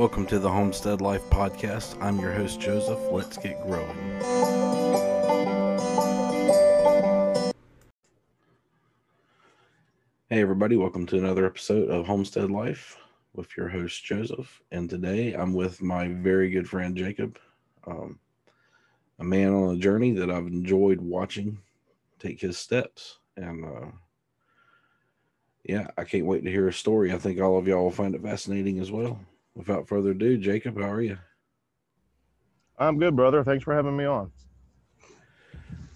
Welcome to the Homestead Life Podcast. I'm your host, Joseph. Let's get growing. Hey, everybody, welcome to another episode of Homestead Life with your host, Joseph. And today I'm with my very good friend, Jacob, um, a man on a journey that I've enjoyed watching take his steps. And uh, yeah, I can't wait to hear his story. I think all of y'all will find it fascinating as well without further ado, Jacob, how are you? I'm good, brother. Thanks for having me on.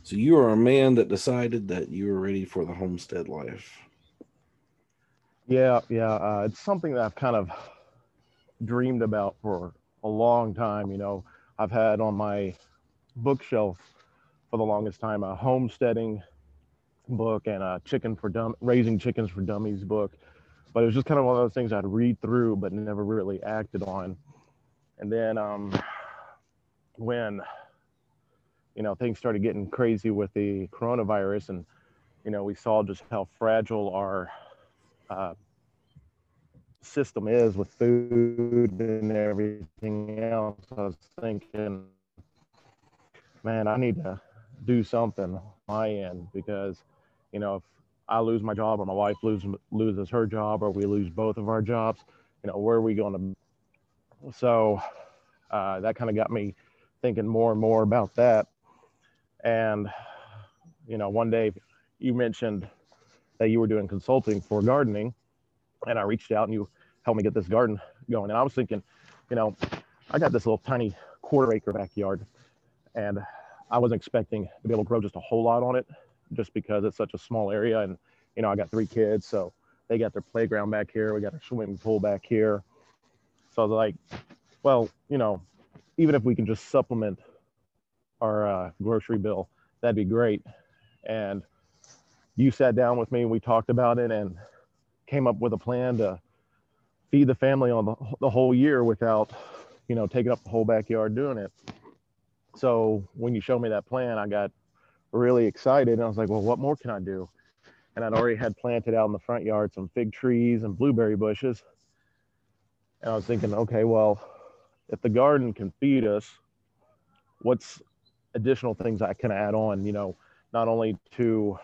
So you are a man that decided that you were ready for the homestead life. Yeah, yeah. Uh, it's something that I've kind of dreamed about for a long time. You know, I've had on my bookshelf for the longest time a homesteading book and a chicken for dumb raising chickens for dummies book but it was just kind of one of those things I'd read through but never really acted on. And then um, when you know things started getting crazy with the coronavirus, and you know we saw just how fragile our uh, system is with food and everything else, I was thinking, man, I need to do something on my end because you know if I lose my job or my wife loses loses her job or we lose both of our jobs, you know, where are we going to? So uh, that kind of got me thinking more and more about that. And you know, one day you mentioned that you were doing consulting for gardening, and I reached out and you helped me get this garden going. And I was thinking, you know, I got this little tiny quarter acre backyard, and I wasn't expecting to be able to grow just a whole lot on it just because it's such a small area. And, you know, I got three kids, so they got their playground back here. We got our swimming pool back here. So I was like, well, you know, even if we can just supplement our uh, grocery bill, that'd be great. And you sat down with me and we talked about it and came up with a plan to feed the family on the, the whole year without, you know, taking up the whole backyard doing it. So when you showed me that plan, I got really excited. And I was like, well, what more can I do? And I'd already had planted out in the front yard some fig trees and blueberry bushes. And I was thinking, okay, well, if the garden can feed us, what's additional things I can add on, you know, not only to,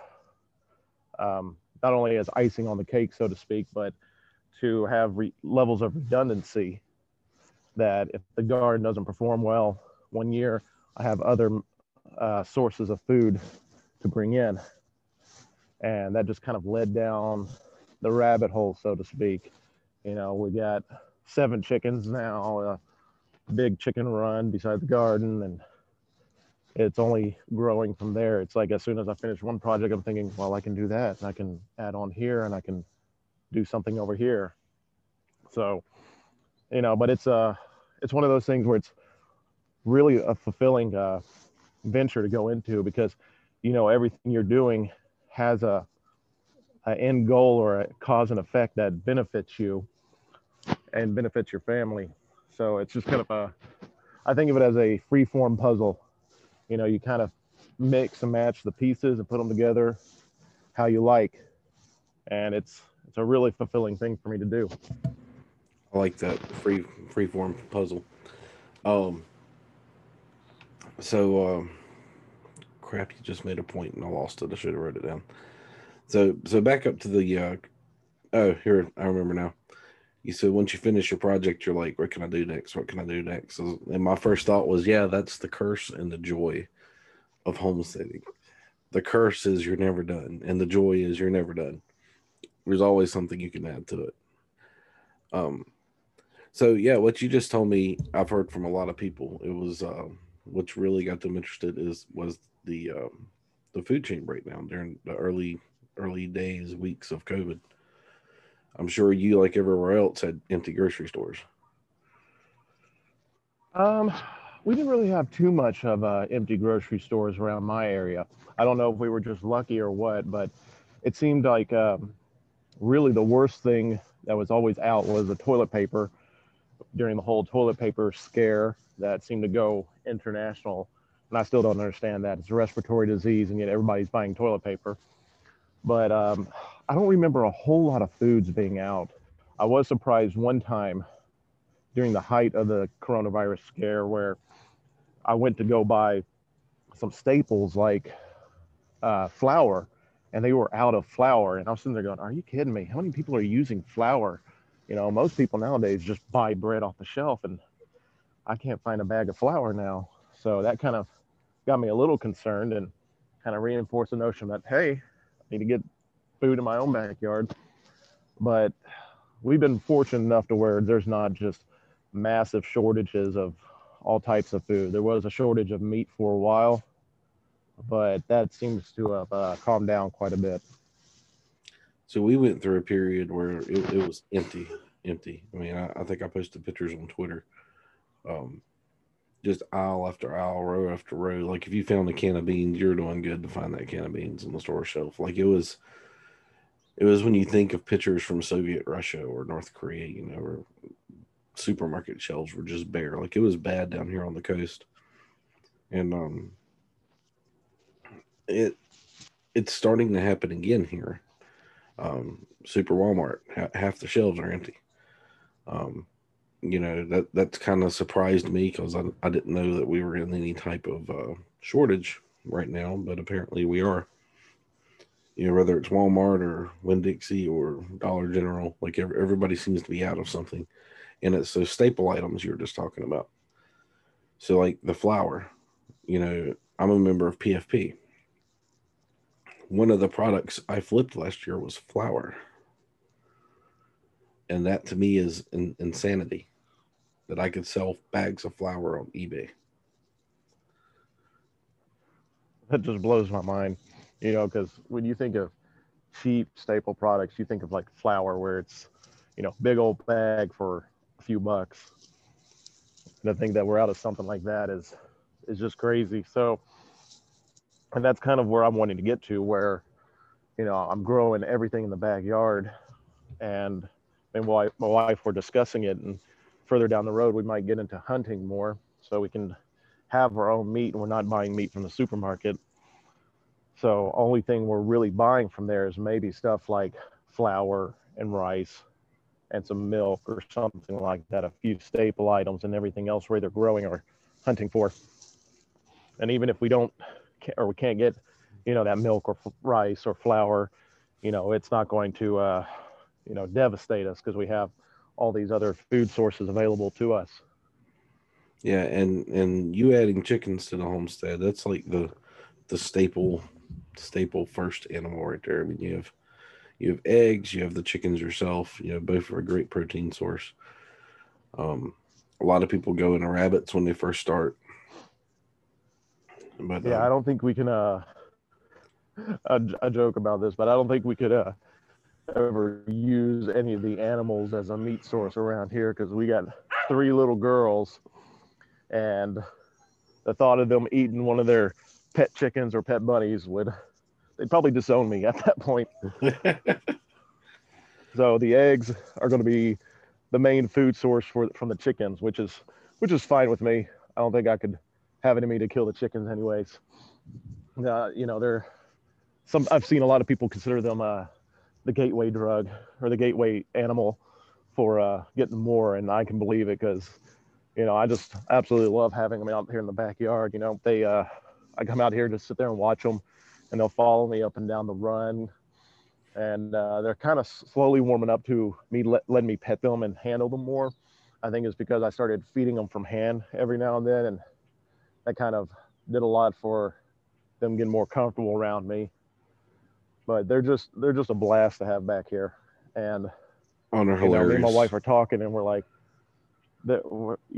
um, not only as icing on the cake, so to speak, but to have re- levels of redundancy that if the garden doesn't perform well one year, I have other uh, sources of food to bring in. And that just kind of led down the rabbit hole, so to speak. You know, we got seven chickens now, a big chicken run beside the garden, and it's only growing from there. It's like as soon as I finish one project, I'm thinking, well, I can do that, and I can add on here, and I can do something over here. So, you know, but it's uh, it's one of those things where it's really a fulfilling uh, venture to go into because you know everything you're doing has a, a end goal or a cause and effect that benefits you and benefits your family. So it's just kind of a i think of it as a free form puzzle. You know you kind of mix and match the pieces and put them together how you like. And it's it's a really fulfilling thing for me to do. I like that free free form puzzle. Um so, um, crap, you just made a point and I lost it. I should have wrote it down. So, so back up to the, uh, oh, here, I remember now. You said once you finish your project, you're like, what can I do next? What can I do next? And my first thought was, yeah, that's the curse and the joy of homesteading. The curse is you're never done, and the joy is you're never done. There's always something you can add to it. Um, so yeah, what you just told me, I've heard from a lot of people. It was, um, which really got them interested is was the um, the food chain breakdown during the early early days weeks of COVID. I'm sure you, like everywhere else, had empty grocery stores. Um, we didn't really have too much of uh, empty grocery stores around my area. I don't know if we were just lucky or what, but it seemed like um, really the worst thing that was always out was the toilet paper during the whole toilet paper scare that seemed to go international. And I still don't understand that. It's a respiratory disease, and yet everybody's buying toilet paper. But um, I don't remember a whole lot of foods being out. I was surprised one time during the height of the coronavirus scare where I went to go buy some staples like uh, flour and they were out of flour. And I was sitting there going, Are you kidding me? How many people are using flour? You know, most people nowadays just buy bread off the shelf and I can't find a bag of flour now. So that kind of got me a little concerned and kind of reinforced the notion that, hey, I need to get food in my own backyard. But we've been fortunate enough to where there's not just massive shortages of all types of food. There was a shortage of meat for a while, but that seems to have uh, calmed down quite a bit. So we went through a period where it, it was empty, empty. I mean, I, I, think I posted pictures on Twitter. Um, just aisle after aisle, row after row. Like if you found a can of beans, you're doing good to find that can of beans on the store shelf. Like it was, it was when you think of pictures from Soviet Russia or North Korea, you know, or supermarket shelves were just bare. Like it was bad down here on the coast, and um, it it's starting to happen again here. Um, Super Walmart, ha- half the shelves are empty. Um, you know that that's kind of surprised me because I, I didn't know that we were in any type of uh, shortage right now, but apparently we are. You know, whether it's Walmart or Winn Dixie or Dollar General, like every, everybody seems to be out of something, and it's those staple items you were just talking about. So, like the flour, you know, I'm a member of PFP. One of the products I flipped last year was flour and that to me is in, insanity that I could sell bags of flour on eBay. That just blows my mind, you know, because when you think of cheap staple products, you think of like flour, where it's, you know, big old bag for a few bucks. And I think that we're out of something like that is is just crazy. So, and that's kind of where I'm wanting to get to, where, you know, I'm growing everything in the backyard, and and my, my wife were discussing it and further down the road, we might get into hunting more so we can have our own meat and we're not buying meat from the supermarket. So only thing we're really buying from there is maybe stuff like flour and rice and some milk or something like that, a few staple items and everything else we're either growing or hunting for. And even if we don't or we can't get, you know, that milk or rice or flour, you know, it's not going to, uh, you know, devastate us because we have all these other food sources available to us. Yeah, and and you adding chickens to the homestead, that's like the the staple staple first animal right there. I mean you have you have eggs, you have the chickens yourself, you know, both are a great protein source. Um a lot of people go into rabbits when they first start. But yeah, um, I don't think we can uh a, a joke about this, but I don't think we could uh ever use any of the animals as a meat source around here because we got three little girls and the thought of them eating one of their pet chickens or pet bunnies would they'd probably disown me at that point. So the eggs are going to be the main food source for from the chickens which is which is fine with me. I don't think i could have it in me to kill the chickens anyways. Uh, you know they're some i've seen a lot of people consider them uh, the gateway drug or the gateway animal for uh, getting more. And I can believe it because, you know, I just absolutely love having them out here in the backyard. You know, they, uh, I come out here to sit there and watch them and they'll follow me up and down the run. And uh, they're kind of slowly warming up to me let, letting me pet them and handle them more. I think it's because I started feeding them from hand every now and then. And that kind of did a lot for them getting more comfortable around me but they're just they're just a blast to have back here. And oh, they're hilarious. Know, me and my wife are talking, and we're like,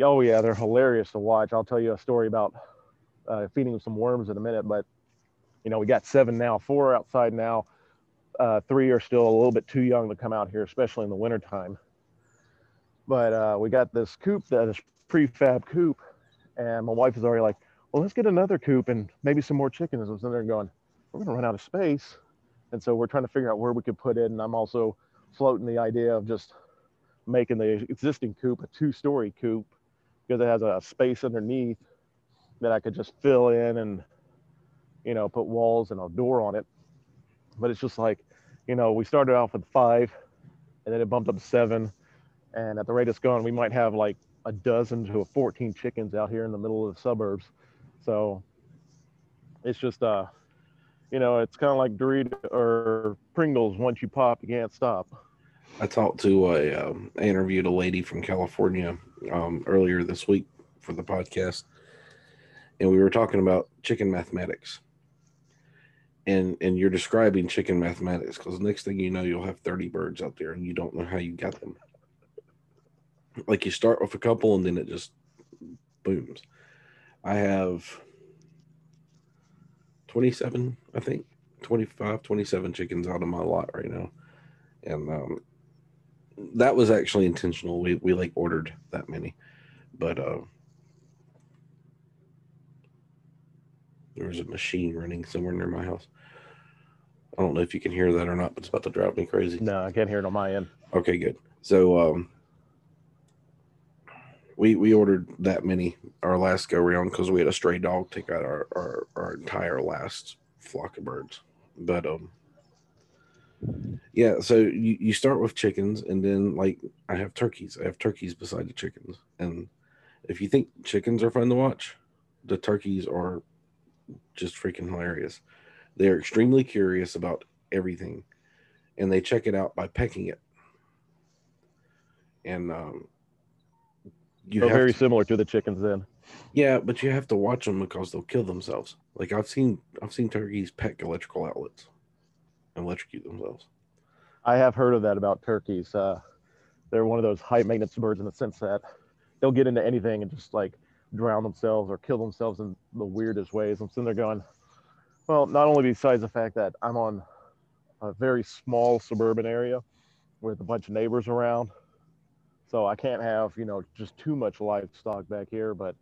"Oh yeah, they're hilarious to watch." I'll tell you a story about uh, feeding them some worms in a minute, but you know, we got seven now, four outside now. Uh, three are still a little bit too young to come out here, especially in the wintertime. But uh, we got this coop that is prefab coop, and my wife is already like, "Well, let's get another coop and maybe some more chickens." And so they're going, "We're gonna run out of space." And so we're trying to figure out where we could put it. And I'm also floating the idea of just making the existing coop a two-story coop because it has a space underneath that I could just fill in and you know put walls and a door on it. But it's just like, you know, we started off with five, and then it bumped up to seven, And at the rate it's going, we might have like a dozen to a 14 chickens out here in the middle of the suburbs. So it's just, uh, you know, it's kind of like Dorito or Pringles. Once you pop, you can't stop. I talked to a, um, I interviewed a lady from California um, earlier this week for the podcast, and we were talking about chicken mathematics. And and you're describing chicken mathematics because next thing you know, you'll have 30 birds out there, and you don't know how you got them. Like you start with a couple, and then it just booms. I have 27, I think, 25, 27 chickens out of my lot right now. And um, that was actually intentional. We, we like ordered that many, but uh, there was a machine running somewhere near my house. I don't know if you can hear that or not, but it's about to drive me crazy. No, I can't hear it on my end. Okay, good. So um, we we ordered that many our last go round because we had a stray dog take out our, our our entire last flock of birds. But um, yeah. So you you start with chickens, and then like I have turkeys. I have turkeys beside the chickens, and if you think chickens are fun to watch, the turkeys are just freaking hilarious. They are extremely curious about everything, and they check it out by pecking it. And um, you so very to, similar to the chickens then. Yeah, but you have to watch them because they'll kill themselves. Like I've seen, I've seen turkeys peck electrical outlets, and electrocute themselves. I have heard of that about turkeys. Uh, they're one of those high maintenance birds in the sense that they'll get into anything and just like drown themselves or kill themselves in the weirdest ways. I'm sitting there going, well, not only besides the fact that I'm on a very small suburban area with a bunch of neighbors around, so I can't have, you know, just too much livestock back here. But,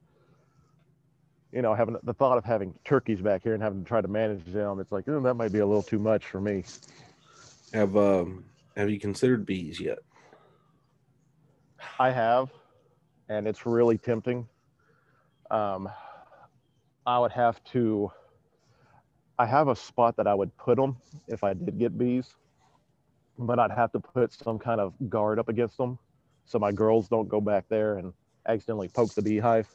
you know, having the thought of having turkeys back here and having to try to manage them, it's like, oh, that might be a little too much for me. Have um have you considered bees yet? I have, and it's really tempting. Um, I would have to. I have a spot that I would put them if I did get bees, but I'd have to put some kind of guard up against them so my girls don't go back there and accidentally poke the beehive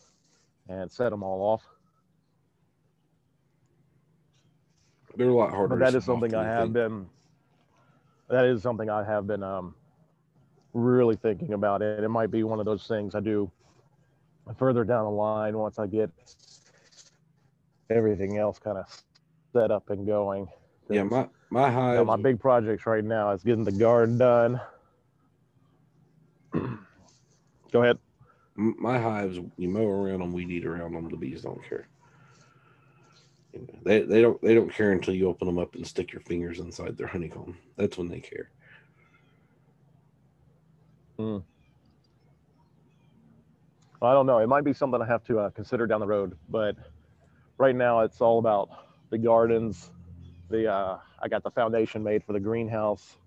and set them all off. They're a lot harder. But that is something I have think. been. That is something I have been um, really thinking about. It. It might be one of those things I do further down the line once I get everything else kind of set up and going. Yeah, my my hive. You know, my big projects right now is getting the garden done Go ahead. My hives, you mow around them, weed eat around them. The bees don't care. They, they don't they don't care until you open them up and stick your fingers inside their honeycomb. That's when they care. Hmm. I don't know. It might be something I have to uh, consider down the road, but right now it's all about the gardens. The uh, I got the foundation made for the greenhouse.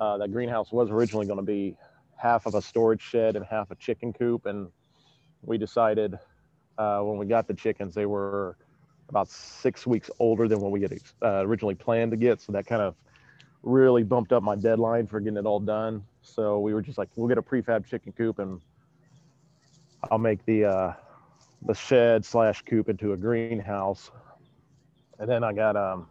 Uh, that greenhouse was originally going to be half of a storage shed and half a chicken coop. And we decided uh, when we got the chickens, they were about six weeks older than what we had uh, originally planned to get. So that kind of really bumped up my deadline for getting it all done. So we were just like, we'll get a prefab chicken coop and I'll make the uh, the shed slash coop into a greenhouse. And then I got um,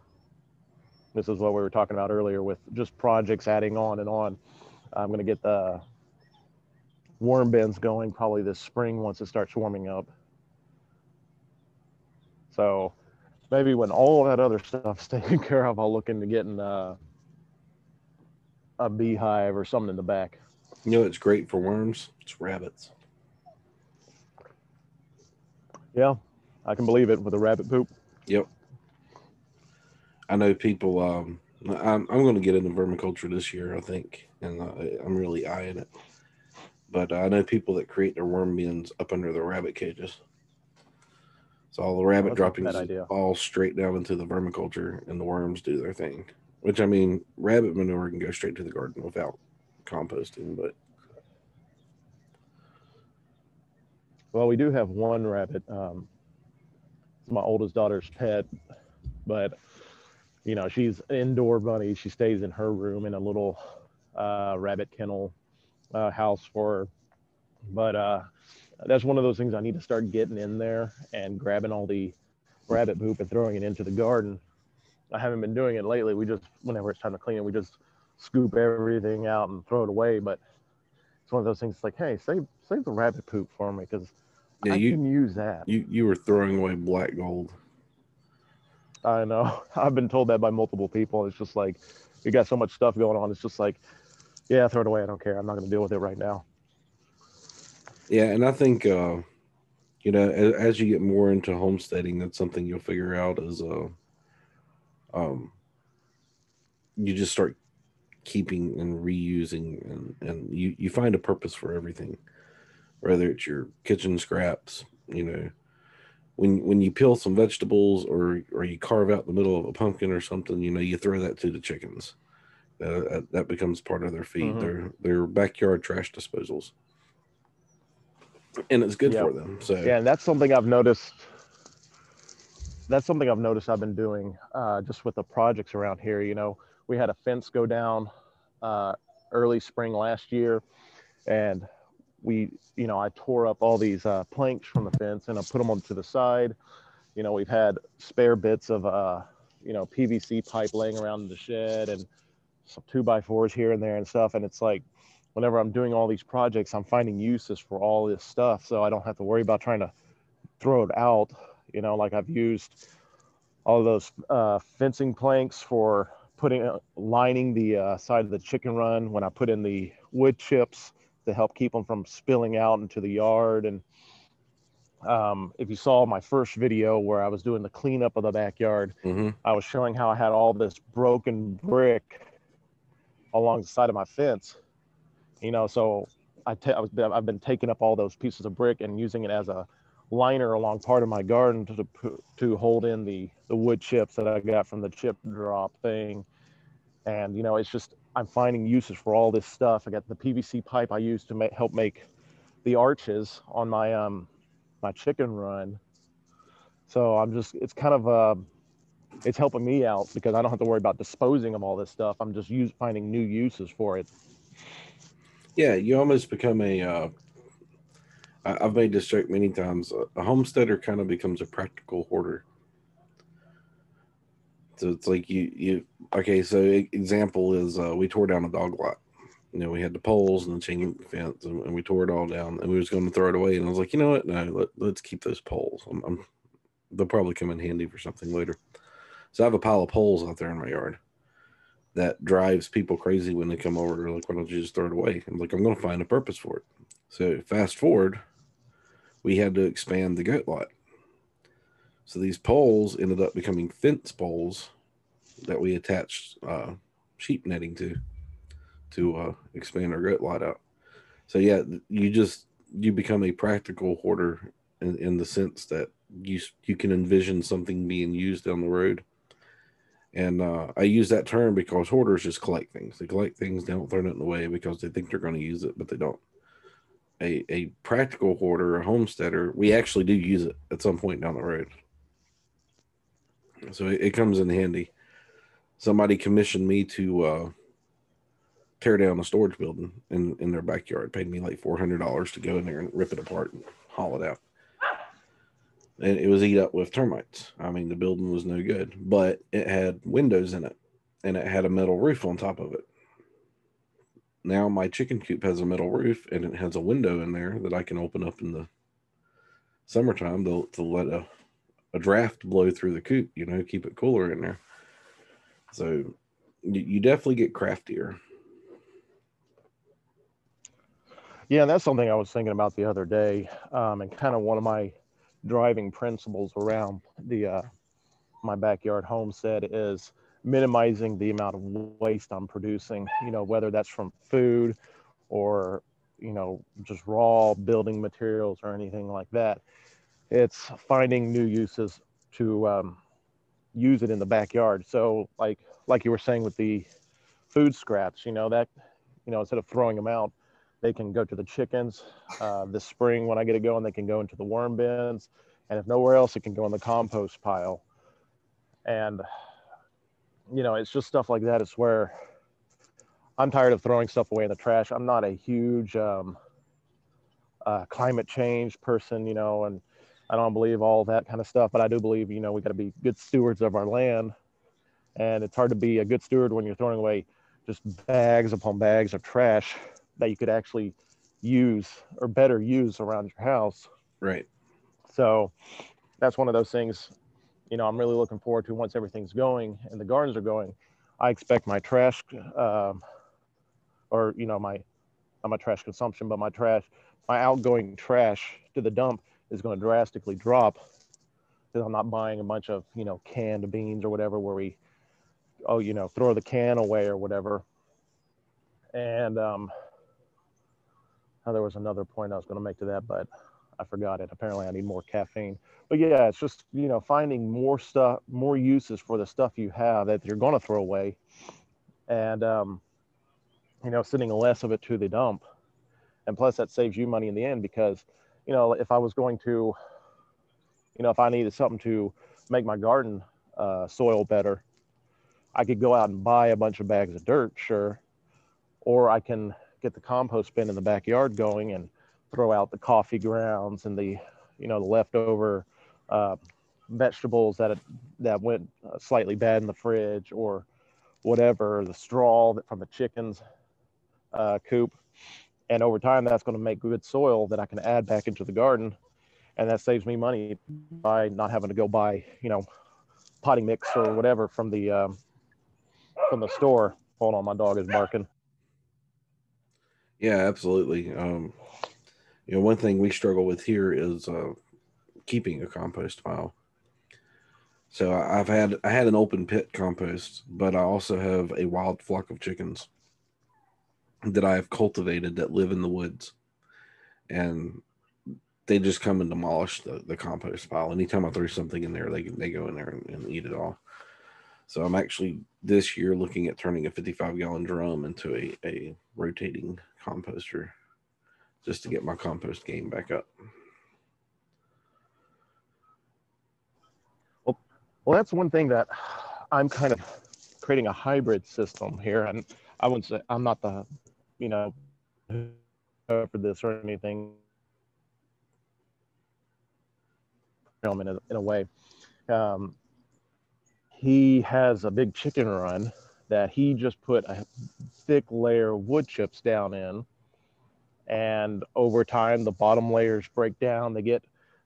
this is what we were talking about earlier with just projects adding on and on. I'm gonna get the worm bins going probably this spring once it starts warming up. So maybe when all that other stuff's taken care of, I'll look into getting uh, a beehive or something in the back. You know, it's great for worms. It's rabbits. Yeah, I can believe it with a rabbit poop. Yep. I know people. Um, I'm, I'm going to get into vermiculture this year, I think, and uh, I'm really eyeing it. But I know people that create their worm bins up under their rabbit cages. So all the rabbit oh, droppings all straight down into the vermiculture, and the worms do their thing. Which I mean, rabbit manure can go straight to the garden without composting, but well, we do have one rabbit. Um, it's my oldest daughter's pet, but you know she's indoor bunny. She stays in her room in a little uh, rabbit kennel uh, house for. But uh, that's one of those things I need to start getting in there and grabbing all the rabbit poop and throwing it into the garden. I haven't been doing it lately. We just, whenever it's time to clean it, we just scoop everything out and throw it away. But it's one of those things It's like, hey, save save the rabbit poop for me because Yeah, I you can use that. you you were throwing away black gold. I know. I've been told that by multiple people. It's just like you got so much stuff going on. It's just like, yeah, throw it away. I don't care. I'm not going to deal with it right now. Yeah, and I think uh, you know as, as you get more into homesteading, that's something you'll figure out is uh, um, you just start keeping and reusing, and and you you find a purpose for everything, whether it's your kitchen scraps, you know. When, when you peel some vegetables or or you carve out the middle of a pumpkin or something, you know, you throw that to the chickens. Uh, that- that becomes part of their feed. Mhm. Their their backyard trash disposals and it's good Yeah. for them. So Yeah, and that's something I've noticed. That's something I've noticed I've been doing uh, just with the projects around here. You know, we had a fence go down uh, early spring last year, and we, you know, I tore up all these uh, planks from the fence and I put them onto the side. You know, we've had spare bits of, uh, you know, PVC pipe laying around in the shed and some two by fours here and there and stuff. And it's like, whenever I'm doing all these projects, I'm finding uses for all this stuff. So I don't have to worry about trying to throw it out. You know, like I've used all those uh, fencing planks for putting uh, lining the uh, side of the chicken run when I put in the wood chips to help keep them from spilling out into the yard. And um, if you saw my first video where I was doing the cleanup of the backyard, mhm. I was showing how I had all this broken brick along the side of my fence. You know, so I I've been taking up all those pieces of brick and using it as a liner along part of my garden to to, hold in the the wood chips that I got from the chip drop thing. And you know, it's just I'm finding uses for all this stuff. I got the PVC pipe I use to help make the arches on my um my chicken run. So I'm just it's kind of uh it's helping me out because I don't have to worry about disposing of all this stuff. I'm just use, finding new uses for it. yeah, you almost become a. Uh, I've made this joke many times. A- homesteader kind of becomes a practical hoarder. So it's like you you okay. So example is uh, we tore down a dog lot. You know, we had the poles and the chain link fence, and, and we tore it all down, and we was going to throw it away. And I was like, you know what? No, let, let's keep those poles. I'm, I'm, they'll probably come in handy for something later. So I have a pile of poles out there in my yard that drives people crazy when they come over. They're like, why don't you just throw it away? I'm like, I'm going to find a purpose for it. So fast forward, we had to expand the goat lot. So these poles ended up becoming fence poles that we attached uh, sheep netting to to uh, expand our goat lot out. So yeah, you just you become a practical hoarder in, in the sense that you you can envision something being used down the road. And uh, I use that term because hoarders just collect things. They collect things, they don't throw it away because they think they're going to use it, but they don't. A, a practical hoarder, a homesteader, we actually do use it at some point down the road. So it, it comes in handy. Somebody commissioned me to uh, tear down a storage building in, in their backyard, paid me like $400 to go in there and rip it apart and haul it out and it was eat up with termites. I mean, the building was no good, but it had windows in it and it had a metal roof on top of it. Now my chicken coop has a metal roof and it has a window in there that I can open up in the summertime to, to let a, a draft blow through the coop, you know, keep it cooler in there. So you, you definitely get craftier. Yeah, that's something I was thinking about the other day, um, and kind of one of my driving principles around the uh, my backyard homestead is minimizing the amount of waste I'm producing. You know, whether that's from food or you know just raw building materials or anything like that. It's finding new uses to um, use it in the backyard. So, like like you were saying with the food scraps, you know that you know instead of throwing them out they can go to the chickens uh, this spring when I get it going. They can go into the worm bins, and if nowhere else, it can go in the compost pile. And you know, it's just stuff like that. It's where I'm tired of throwing stuff away in the trash. I'm not a huge um, uh, climate change person, you know, and I don't believe all that kind of stuff, but I do believe, you know, we got to be good stewards of our land. And it's hard to be a good steward when you're throwing away just bags upon bags of trash that you could actually use or better use around your house. Right. So that's one of those things, you know, I'm really looking forward to once everything's going and the gardens are going. I expect my trash, um, or, you know, my, not my trash consumption, but my trash, my outgoing trash to the dump is going to drastically drop because I'm not buying a bunch of, you know, canned beans or whatever where we, oh, you know, throw the can away or whatever. And, um, there was another point I was going to make to that, but I forgot it. Apparently, I need more caffeine. But yeah, it's just you know finding more stuff, more uses for the stuff you have that you're going to throw away, and um, you know sending less of it to the dump, and plus that saves you money in the end because you know if I was going to, you know if I needed something to make my garden uh, soil better, I could go out and buy a bunch of bags of dirt, sure, or I can get the compost bin in the backyard going and throw out the coffee grounds and the you know the leftover uh, vegetables that that went uh, slightly bad in the fridge or whatever the straw from the chickens uh, coop. And over time that's going to make good soil that i can add back into the garden. And that saves me money by not having to go buy you know potting mix or whatever from the um, from the store. Hold on my dog is barking yeah absolutely um, you know, one thing we struggle with here is uh, keeping a compost pile. So I've had I had an open pit compost, but I also have a wild flock of chickens that I have cultivated that live in the woods, and they just come and demolish the, the compost pile. Anytime I throw something in there, they they go in there and, and eat it all. So I'm actually this year looking at turning a 55 gallon drum into a, a rotating composter just to get my compost game back up. Well, well, that's one thing that I'm kind of creating a hybrid system here, and I wouldn't say I'm not the, you know, for this or anything. In a, in a way, um, he has a big chicken run that he just put a thick layer of wood chips down in. And over time the bottom layers break down. They get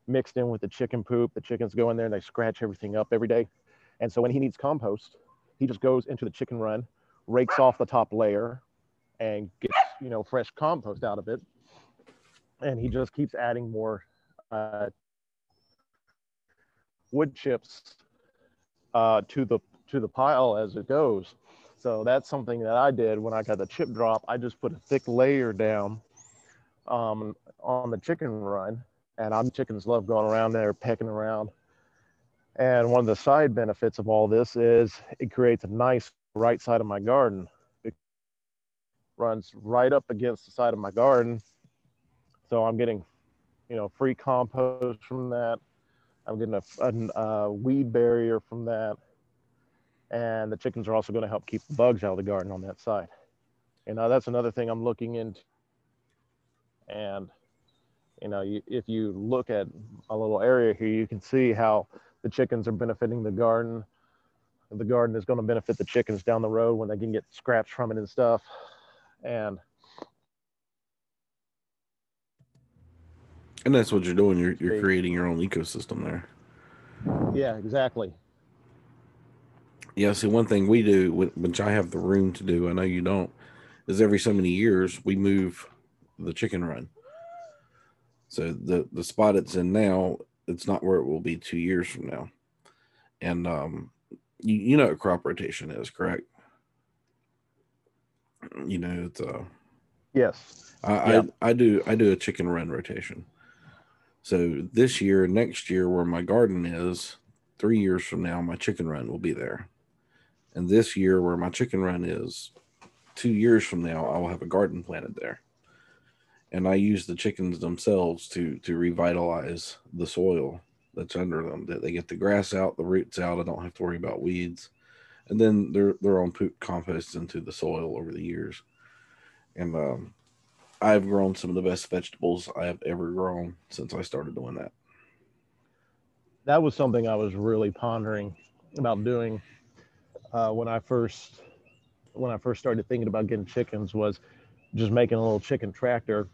mixed in with the chicken poop. The chickens go in there and they scratch everything up every day. And so when he needs compost he just goes into the chicken run rakes off the top layer and gets you know fresh compost out of it. And he just keeps adding more uh, wood chips uh, to the to the pile as it goes so that's something that i did when i got the chip drop i just put a thick layer down um, on the chicken run, and I'm chickens love going around there pecking around. And one of the side benefits of all this is it creates a nice right side of my garden. It runs right up against the side of my garden, so I'm getting, you know, free compost from that. I'm getting a, a, a weed barrier from that, and the chickens are also going to help keep the bugs out of the garden on that side. And that's another thing I'm looking into and you know, you, if you look at a little area here, you can see how the chickens are benefiting the garden. The garden is going to benefit the chickens down the road when they can get scraps from it and stuff. And and that's what you're doing. You're you're creating your own ecosystem there. Yeah, exactly. Yeah. See, one thing we do, which I have the room to do, I know you don't, is every so many years we move the chicken run. So the the spot it's in now, it's not where it will be two years from now. And um, you, you know what crop rotation is, correct? You know it's uh yes. I, yeah. I I do I do a chicken run rotation. So this year, next year, where my garden is, three years from now, my chicken run will be there. And this year, where my chicken run is, two years from now, I will have a garden planted there and I use the chickens themselves to to revitalize the soil that's under them. That they get the grass out, the roots out. I don't have to worry about weeds, and then their their own poop composts into the soil over the years. And um, I've grown some of the best vegetables I have ever grown since I started doing that. That was something I was really pondering about doing uh, when I first when I first started thinking about getting chickens was just making a little chicken tractor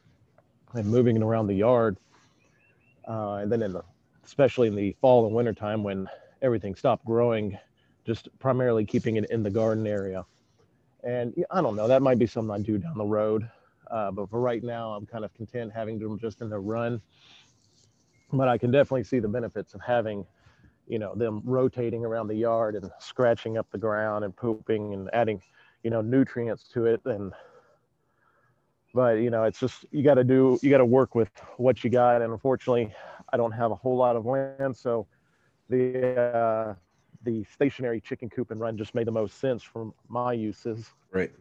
and moving it around the yard. Uh, and then in the, especially in the fall and winter time when everything stopped growing, just primarily keeping it in the garden area. And I don't know, that might be something I do down the road. Uh, but for right now, I'm kind of content having them just in the run. But I can definitely see the benefits of having, you know, them rotating around the yard and scratching up the ground and pooping and adding, you know, nutrients to it. And, but, you know, it's just, you got to do, you got to work with what you got. And unfortunately, I don't have a whole lot of land. So the, uh, the stationary chicken coop and run just made the most sense for my uses. Right.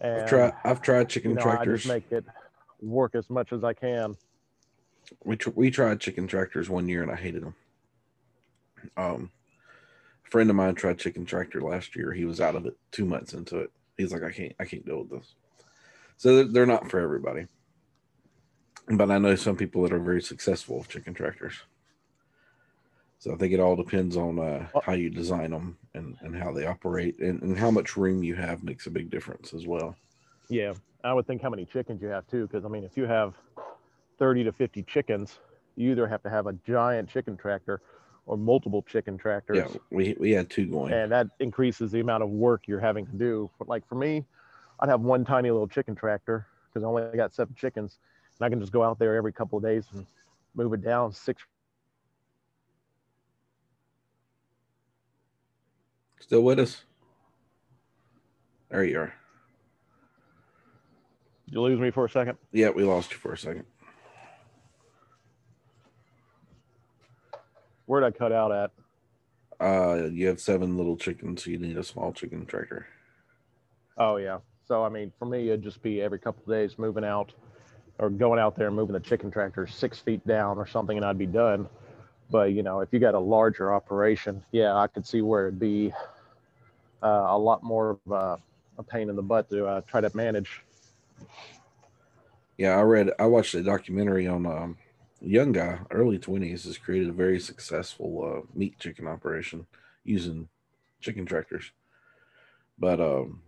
And, I've tried. I've tried chicken you know, I tractors. just make it work as much as I can. we tr- we tried chicken tractors one year and I hated them. Um, a friend of mine tried chicken tractor last year. He was out of it two months into it. He's like, I can't, I can't deal with this. So they're, not for everybody. But I know some people that are very successful with chicken tractors. So I think it all depends on uh, how you design them and, and how they operate and, and how much room you have makes a big difference as well. Yeah, I would think how many chickens you have too, because I mean, if you have 30 to 50 chickens, you either have to have a giant chicken tractor or multiple chicken tractors, Yeah, we, we had two going. and that increases the amount of work you're having to do. But like for me, I'd have one tiny little chicken tractor because I only got seven chickens, and I can just go out there every couple of days and move it down six. Still with us? There you are. Did you lose me for a second? Yeah, we lost you for a second. Where'd I cut out at? Uh, you have seven little chickens, so you need a small chicken tractor. Oh yeah. So I mean, for me, it'd just be every couple of days moving out or going out there and moving the chicken tractor six feet down or something, and I'd be done. But you know, if you got a larger operation, yeah, I could see where it'd be uh, a lot more of a, a pain in the butt to uh, try to manage. Yeah, I read, I watched a documentary on um, young guy, early 20s, has created a very successful uh, meat chicken operation using chicken tractors. But um,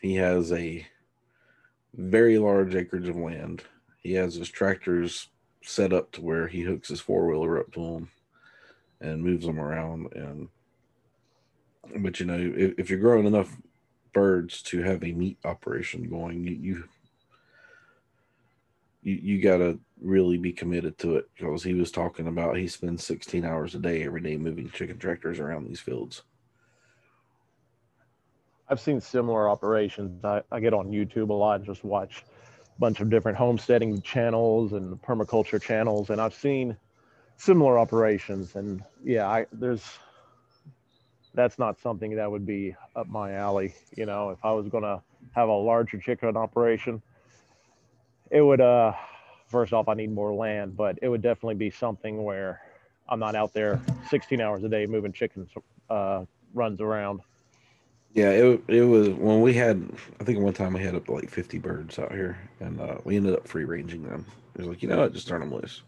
he has a very large acreage of land. He has his tractors set up to where he hooks his four wheeler up to them and moves them around. And but you know, if, if you're growing enough birds to have a meat operation going, you you you, you got to really be committed to it because he was talking about he spends 16 hours a day every day moving chicken tractors around these fields. I've seen similar operations. I, I get on YouTube a lot and just watch a bunch of different homesteading channels and permaculture channels, and I've seen similar operations. And yeah, I there's that's not something that would be up my alley. You know, if I was gonna have a larger chicken operation, it would uh first off I need more land, but it would definitely be something where I'm not out there 16 hours a day moving chickens uh runs around. Yeah, it it was when we had I think one time we had up to like 50 birds out here and uh, we ended up free ranging them. It was like, you know what, just turn them loose.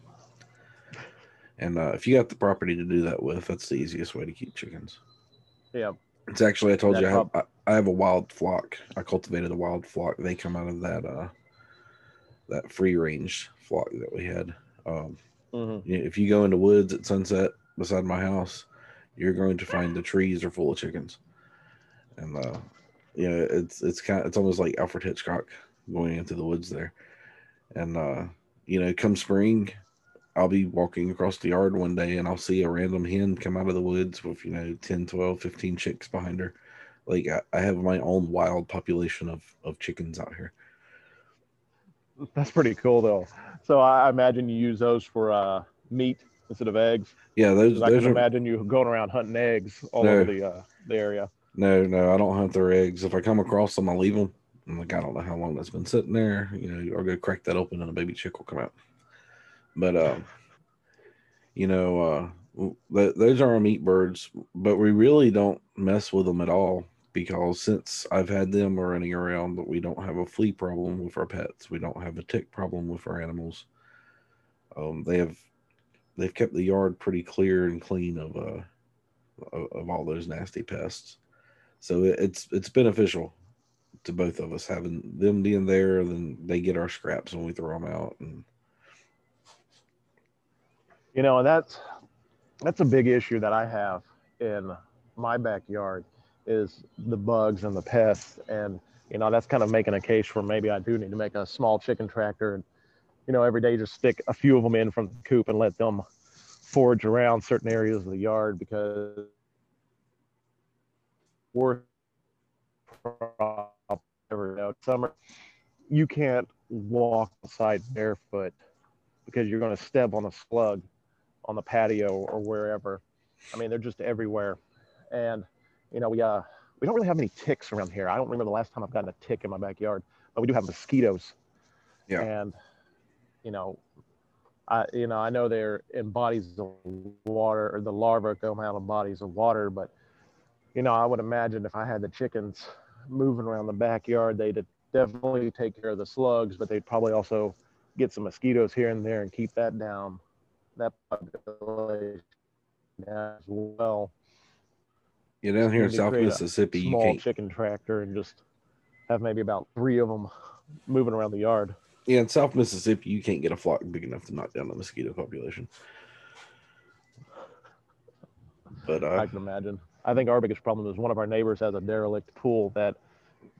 And uh, if you got the property to do that with, that's the easiest way to keep chickens. Yeah. It's actually I told That you I have, I, I have a wild flock. I cultivated a wild flock. They come out of that uh that free range flock that we had. Um, hmm if you go into woods at sunset beside my house, you're going to find the trees are full of chickens. And uh yeah, it's it's kind of, it's almost like Alfred Hitchcock going into the woods there. And uh you know, come spring, I'll be walking across the yard one day and I'll see a random hen come out of the woods with, you know, 10, 12, 15 chicks behind her. Like I, I have my own wild population of of chickens out here. That's pretty cool though. So I imagine you use those for uh, meat instead of eggs. Yeah, those. I can are imagine you going around hunting eggs all No. over the uh, the area. No, no, I don't hunt their eggs. If I come across them, I leave them. I'm like, I don't know how long that's been sitting there. You know, I'll go crack that open and a baby chick will come out. But, um, you know, uh, Th- those are our meat birds, but we really don't mess with them at all because since I've had them running around, but we don't have a flea problem with our pets. We don't have a tick problem with our animals. Um, they have they've kept the yard pretty clear and clean of uh of, all those nasty pests. So it, it's it's beneficial to both of us having them being there. Then they get our scraps when we throw them out, and you know, and that's that's a big issue that I have in my backyard is the bugs and the pests and you know that's kind of making a case for maybe I do need to make a small chicken tractor and you know every day just stick a few of them in from the coop and let them forage around certain areas of the yard because worth you know, summer you can't walk outside barefoot because you're going to step on a slug on the patio or wherever. I mean, they're just everywhere. And, you know, we, uh, we don't really have any ticks around here. I don't remember the last time I've gotten a tick in my backyard, but we do have mosquitoes. Yeah. And, you know, I, you know, I know they're in bodies of water or the larvae come out of bodies of water, but, you know, I would imagine if I had the chickens moving around the backyard, they'd definitely take care of the slugs, but they'd probably also get some mosquitoes here and there and keep that down that population as well. Yeah, down here in South Mississippi, you can't. chicken tractor and just have maybe about three of them moving around the yard. Yeah, in South Mississippi, you can't get a flock big enough to knock down the mosquito population. But I uh, can imagine. I think our biggest problem is one of our neighbors has a derelict pool that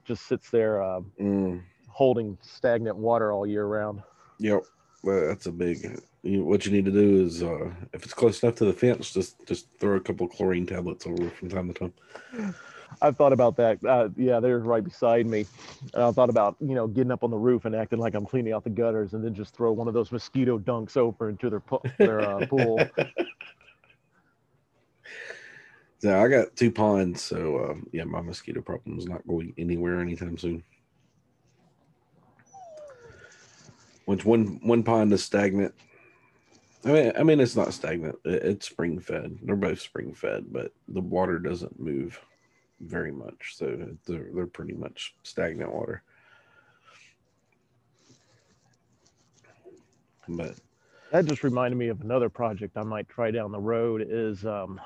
just sits there uh, mm, holding stagnant water all year round. yep, well, that's a big. You, what you need to do is, uh, if it's close enough to the fence, just just throw a couple chlorine tablets over from time to time. I've thought about that. Uh, yeah, they're right beside me. And I thought about, you know, getting up on the roof and acting like I'm cleaning out the gutters and then just throw one of those mosquito dunks over into their, pu- their uh, pool. So I got two ponds, so uh, yeah, my mosquito problem is not going anywhere anytime soon. Which one one pond is stagnant. I mean, I mean it's not stagnant. It's spring fed. They're both spring fed, but the water doesn't move very much, so they're they're pretty much stagnant water. But That just reminded me of another project I might try down the road is um,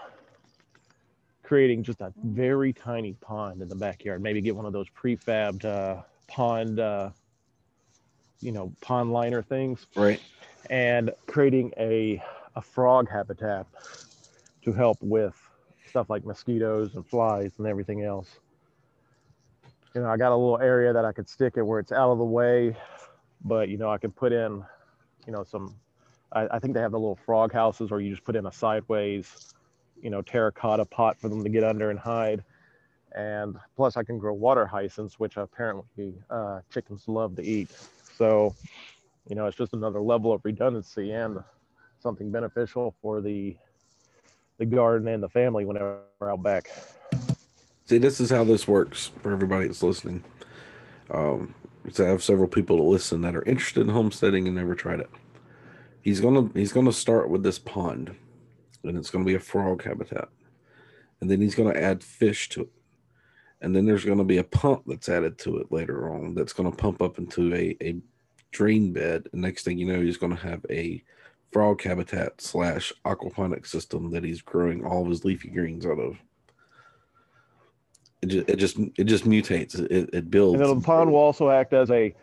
creating just a very tiny pond in the backyard. Maybe get one of those prefabbed uh, pond, uh, you know, pond liner things right, and creating a, a frog habitat to help with stuff like mosquitoes and flies and everything else. You know, I got a little area that I could stick it where it's out of the way, but you know, I could put in, you know, some. I, I think they have the little frog houses where you just put in a sideways, you know, terracotta pot for them to get under and hide. And plus, I can grow water hyacinths, which apparently uh, chickens love to eat. So, you know, it's just another level of redundancy and something beneficial for the the garden and the family whenever we're out back. See, this is how this works for everybody that's listening. Um, I have several people to listen that are interested in homesteading and never tried it. He's gonna he's gonna start with this pond, and it's gonna be a frog habitat, and then he's gonna add fish to it, and then there's gonna be a pump that's added to it later on that's gonna pump up into a a drain bed. And next thing you know, he's gonna have a frog habitat slash aquaponic system that he's growing all of his leafy greens out of. It just it just it just mutates. It, it builds. And then the pond will also act as a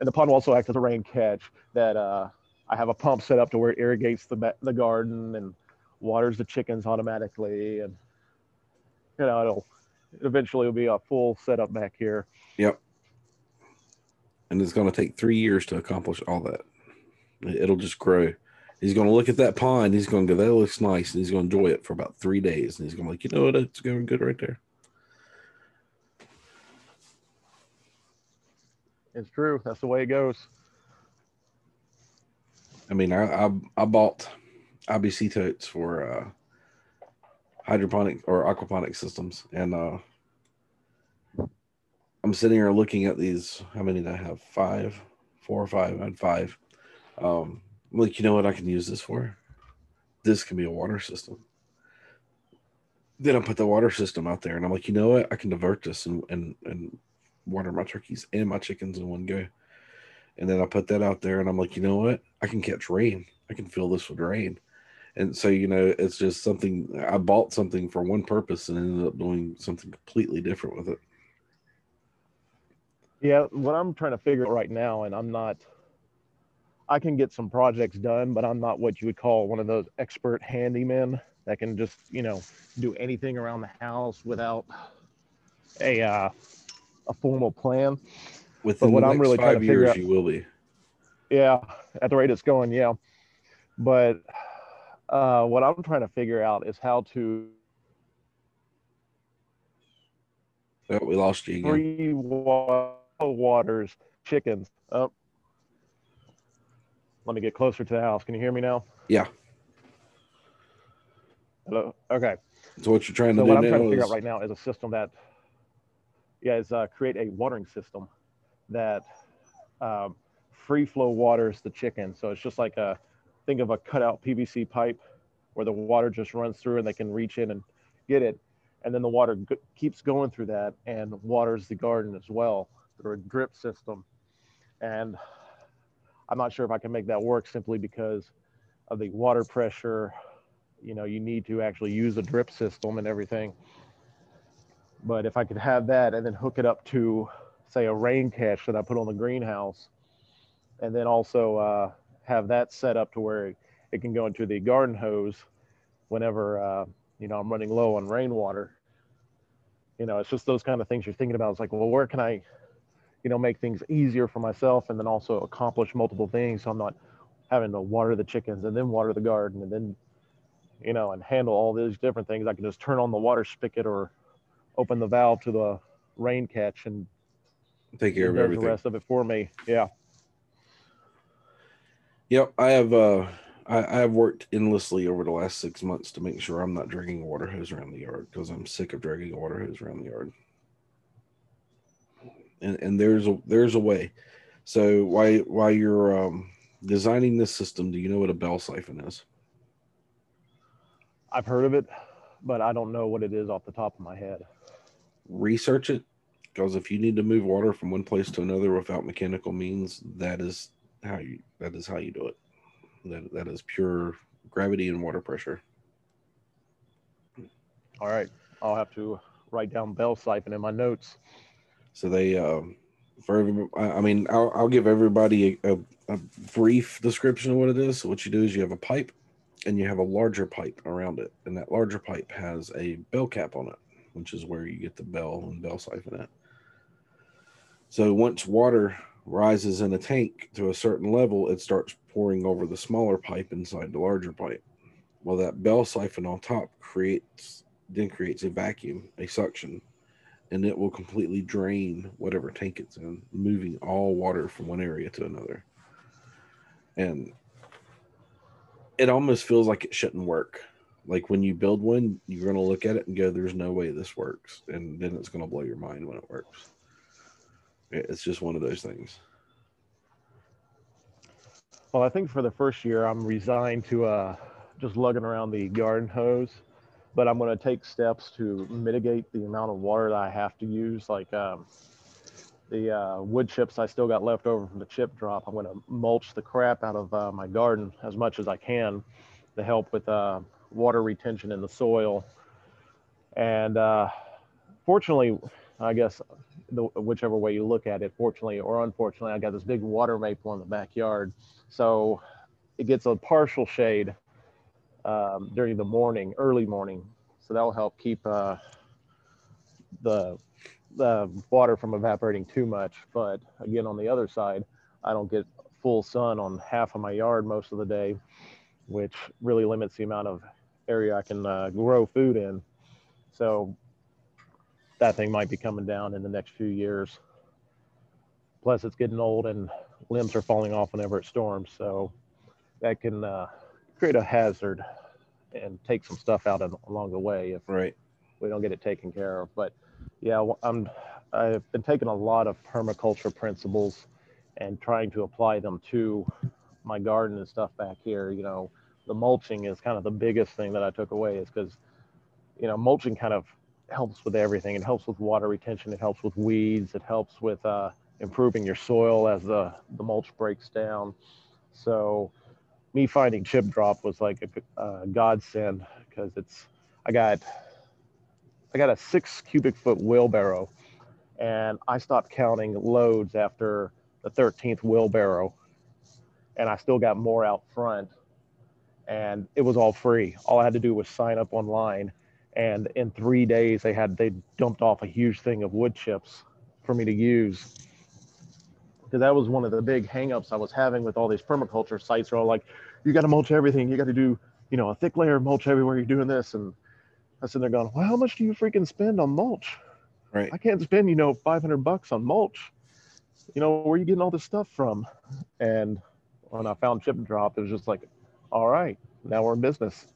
and the pond will also act as a rain catch that uh, I have a pump set up to where it irrigates the the garden and waters the chickens automatically and you know it'll eventually will be a full setup back here. yep. And it's going to take three years to accomplish all that. It- it'll just grow. He's going to look at that pond. He's going to go that looks nice. And he's going to enjoy it for about three days. And he's going to be like you know what? It's going good right there. It's true. That's the way it goes. i mean i i, I bought ibc totes for uh hydroponic or aquaponic systems and uh i'm sitting here looking at these how many did i have five four or five five um I'm like you know what i can use this for this can be a water system. Then I put the water system out there and I'm like, you know what? I can divert this and, and, and water my turkeys and my chickens in one go. And then I put that out there and I'm like, you know what? I can catch rain. I can fill this with rain. And so, you know, it's just something I bought something for one purpose and ended up doing something completely different with it. Yeah, what I'm trying to figure out right now, and I'm not, I can get some projects done, but I'm not what you would call one of those expert handymen that can just, you know, do anything around the house without a uh, a formal plan. Within what I'm really five years, out, you will be. Yeah, at the rate it's going, yeah. But uh, what I'm trying to figure out is how to. Oh, we lost you again. Free waters chickens. Oh, let me get closer to the house. Can you hear me now? Yeah. Hello. Okay. So what you're trying to so do what I'm trying to figure out right now is a system that, yeah, is uh, create a watering system that um, free flow waters the chicken. So it's just like a think of a cutout PVC pipe where the water just runs through and they can reach in and get it. And then the water g- keeps going through that and waters the garden as well through a drip system. And I'm not sure if I can make that work simply because of the water pressure. You know, you need to actually use a drip system and everything. But if I could have that and then hook it up to, say, a rain catch that I put on the greenhouse, and then also uh, have that set up to where it can go into the garden hose whenever uh, you know I'm running low on rainwater. You know, it's just those kind of things you're thinking about. It's like, well, where can I, you know, make things easier for myself and then also accomplish multiple things so I'm not having to water the chickens and then water the garden and then, you know, and handle all these different things. I can just turn on the water spigot or open the valve to the rain catch and take care of everything. The rest of it for me. Yeah. Yep, I have. Uh, I, have worked endlessly over the last six months to make sure I'm not dragging a water hose around the yard because I'm sick of dragging a water hose around the yard. And and there's a there's a way. So while while you're um, designing this system, do you know what a bell siphon is? I've heard of it, but I don't know what it is off the top of my head. Research it, because if you need to move water from one place to another without mechanical means, that is how you that is how you do it. That that is pure gravity and water pressure. All right, I'll have to write down bell siphon in my notes. So they, um, for every, I mean, I'll, I'll give everybody a, a, a brief description of what it is. So what you do is you have a pipe, and you have a larger pipe around it, and that larger pipe has a bell cap on it, which is where you get the bell and bell siphon at. So once water rises in a tank to a certain level, it starts pouring over the smaller pipe inside the larger pipe. Well, that bell siphon on top creates then creates a vacuum, a suction, and it will completely drain whatever tank it's in, moving all water from one area to another. And it almost feels like it shouldn't work. Like when you build one, you're going to look at it and go, "There's no way this works," and then it's going to blow your mind when it works. It's just one of those things. Well, I think for the first year, I'm resigned to uh, just lugging around the garden hose, but I'm going to take steps to mitigate the amount of water that I have to use. Like um, the uh, wood chips I still got left over from the chip drop, I'm going to mulch the crap out of uh, my garden as much as I can to help with uh, water retention in the soil. And uh, fortunately, I guess the, whichever way you look at it, fortunately or unfortunately, I got this big water maple in the backyard. So it gets a partial shade um, during the morning, early morning. So that'll help keep uh, the, the water from evaporating too much. But again, on the other side, I don't get full sun on half of my yard most of the day, which really limits the amount of area I can uh, grow food in. So that thing might be coming down in the next few years. Plus, it's getting old and limbs are falling off whenever it storms, so that can uh, create a hazard and take some stuff out in, along the way if right. we don't get it taken care of. But yeah, I'm I've been taking a lot of permaculture principles and trying to apply them to my garden and stuff back here. You know, the mulching is kind of the biggest thing that I took away is because, you know, mulching kind of helps with everything. It helps with water retention. It helps with weeds. It helps with uh, improving your soil as the, the mulch breaks down. So me finding chip drop was like a, a godsend because it's, I got, I got a six cubic foot wheelbarrow and I stopped counting loads after the 13th wheelbarrow and I still got more out front and it was all free. All I had to do was sign up online and in three days they had they dumped off a huge thing of wood chips for me to use because that was one of the big hangups I was having with all these permaculture sites. Are all like, you got to mulch everything. You got to do, you know, a thick layer of mulch everywhere you're doing this. And I said, they're going, well, how much do you freaking spend on mulch? Right. I can't spend, you know, 500 bucks on mulch. You know, where are you getting all this stuff from? And when I found Chip and Drop, it was just like, all right, now we're in business.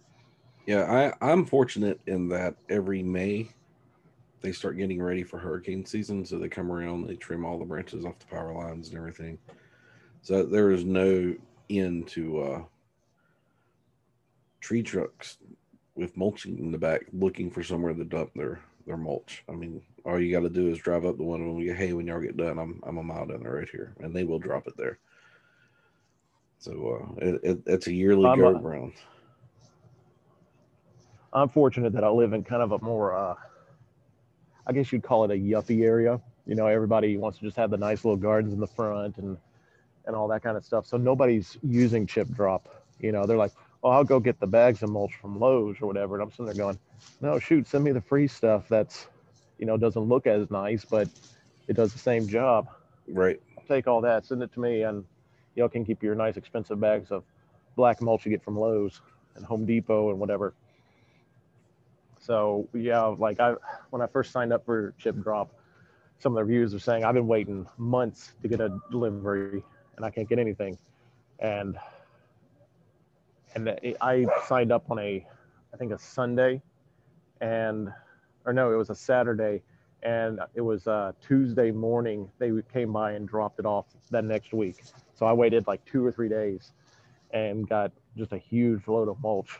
Yeah, I, I'm fortunate in that every May they start getting ready for hurricane season. So they come around, they trim all the branches off the power lines and everything. So there is no end to uh, tree trucks with mulching in the back looking for somewhere to dump their their mulch. I mean, all you got to do is drive up the one and go, hey, when y'all get done, I'm I'm a mile down there right here, and they will drop it there. So uh, it, it, it's a yearly I'm, go uh, round. I'm fortunate that I live in kind of a more, uh, I guess you'd call it a yuppie area. You know, everybody wants to just have the nice little gardens in the front and and all that kind of stuff. So nobody's using chip drop. You know, they're like, oh, I'll go get the bags of mulch from Lowe's or whatever. And I'm sitting there going, no, shoot, send me the free stuff that's, you know, doesn't look as nice, but it does the same job. Right. Take all that, send it to me, and y'all can keep your nice expensive bags of black mulch you get from Lowe's and Home Depot and whatever. So yeah, like I when I first signed up for Chip Drop, some of the reviews are saying I've been waiting months to get a delivery and I can't get anything. And and I signed up on a I think a Sunday and or no, it was a Saturday and it was uh Tuesday morning they came by and dropped it off that next week. So I waited like 2 or 3 days and got just a huge load of mulch.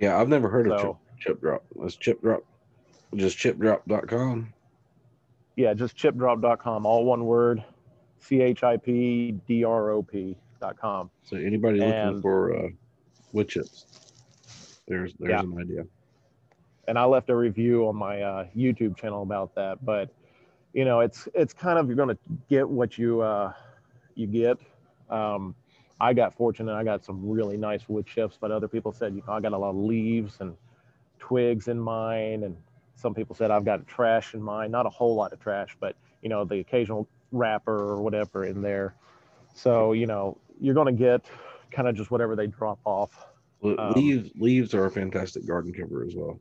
Yeah, I've never heard of chip, chip drop. That's chip drop. Just chipdrop.com. Yeah, just chipdrop.com, all one word, C H I P D R O P.com. So anybody looking And- for uh, wood chips, there's there's Yeah. an idea. And I left a review on my uh, YouTube channel about that. But you know, it's it's kind of you're gonna get what you uh, you get. Um, I got fortunate. I got some really nice wood chips, but other people said, you know, I got a lot of leaves and twigs in mine, and some people said I've got trash in mine. Not a whole lot of trash, but you know, the occasional wrapper or whatever in there. So you know, you're gonna get kind of just whatever they drop off. Um, leaves leaves are a fantastic garden cover as well.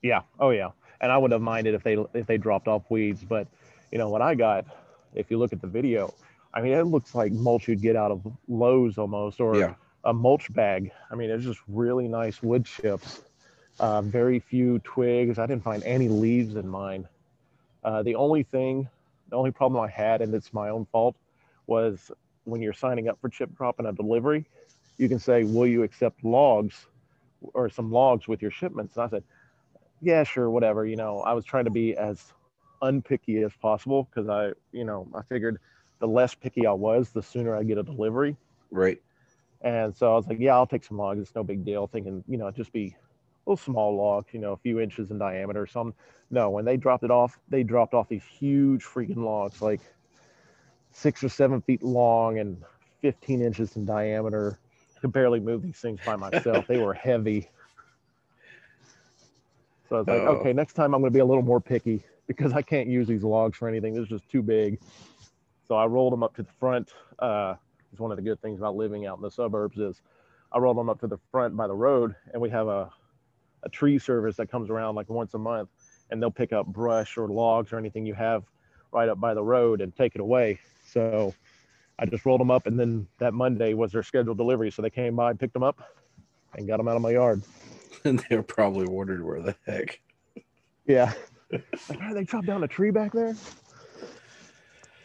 Yeah. Oh yeah. And I would have minded if they if they dropped off weeds, but you know what I got, if you look at the video, I mean it looks like mulch you'd get out of Lowe's almost or Yeah. a mulch bag. I mean it's just really nice wood chips. Uh, very few twigs. I didn't find any leaves in mine. Uh, the only thing, the only problem I had, and it's my own fault, was when you're signing up for chip drop and a delivery, you can say, "Will you accept logs or some logs with your shipments?" And I said, yeah, sure, whatever. You know, I was trying to be as unpicky as possible because I, you know, I figured the less picky I was, the sooner I get a delivery. Right. And so I was like, yeah, I'll take some logs. It's no big deal. Thinking, you know, just be a little small logs, you know, a few inches in diameter or something. No, when they dropped it off, they dropped off these huge freaking logs, like six or seven feet long and 15 inches in diameter. I could barely move these things by myself. they were heavy. So I was like, Oh. okay, next time I'm going to be a little more picky because I can't use these logs for anything. This is just too big. So I rolled them up to the front. Uh, it's one of the good things about living out in the suburbs is I rolled them up to the front by the road, and we have a, a tree service that comes around like once a month, and they'll pick up brush or logs or anything you have right up by the road and take it away. So I just rolled them up, and then that Monday was their scheduled delivery. So they came by, picked them up, and got them out of my yard. And they're probably wondered where the heck. Yeah. like, "Oh, they chopped down a tree back there?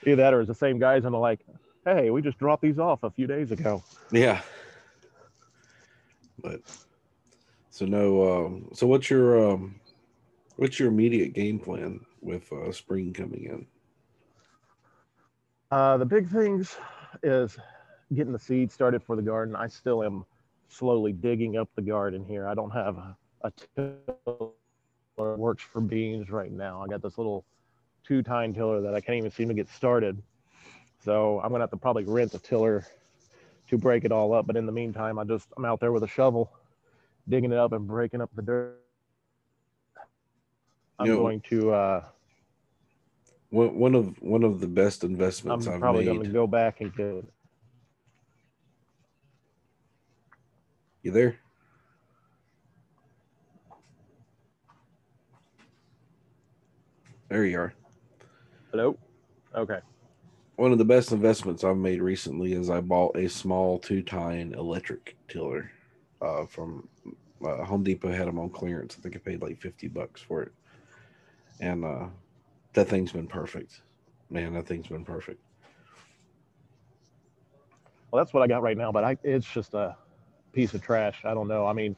Either that or it's the same guys, and they're like, hey, we just dropped these off a few days ago. Yeah. But so no. Um, so what's your um, what's your immediate game plan with uh, spring coming in? Uh, the big things is getting the seed started for the garden. I still am slowly digging up the garden here. I don't have a, a tiller that works for beans right now. I got this little two tine tiller that I can't even seem to get started. So I'm gonna have to probably rent a tiller to break it all up. But in the meantime, I just I'm out there with a shovel, digging it up and breaking up the dirt. I'm You know- going to uh, One one of one of the best investments I'm I've probably made. going to go back and get You there? There you are. Hello. Okay. One of the best investments I've made recently is I bought a small two tine electric tiller uh, from uh, Home Depot. Had them on clearance. I think I paid like fifty bucks for it, and uh, that thing's been perfect. Man, that thing's been perfect. Well, that's what I got right now, but I, it's just a piece of trash. I don't know. I mean,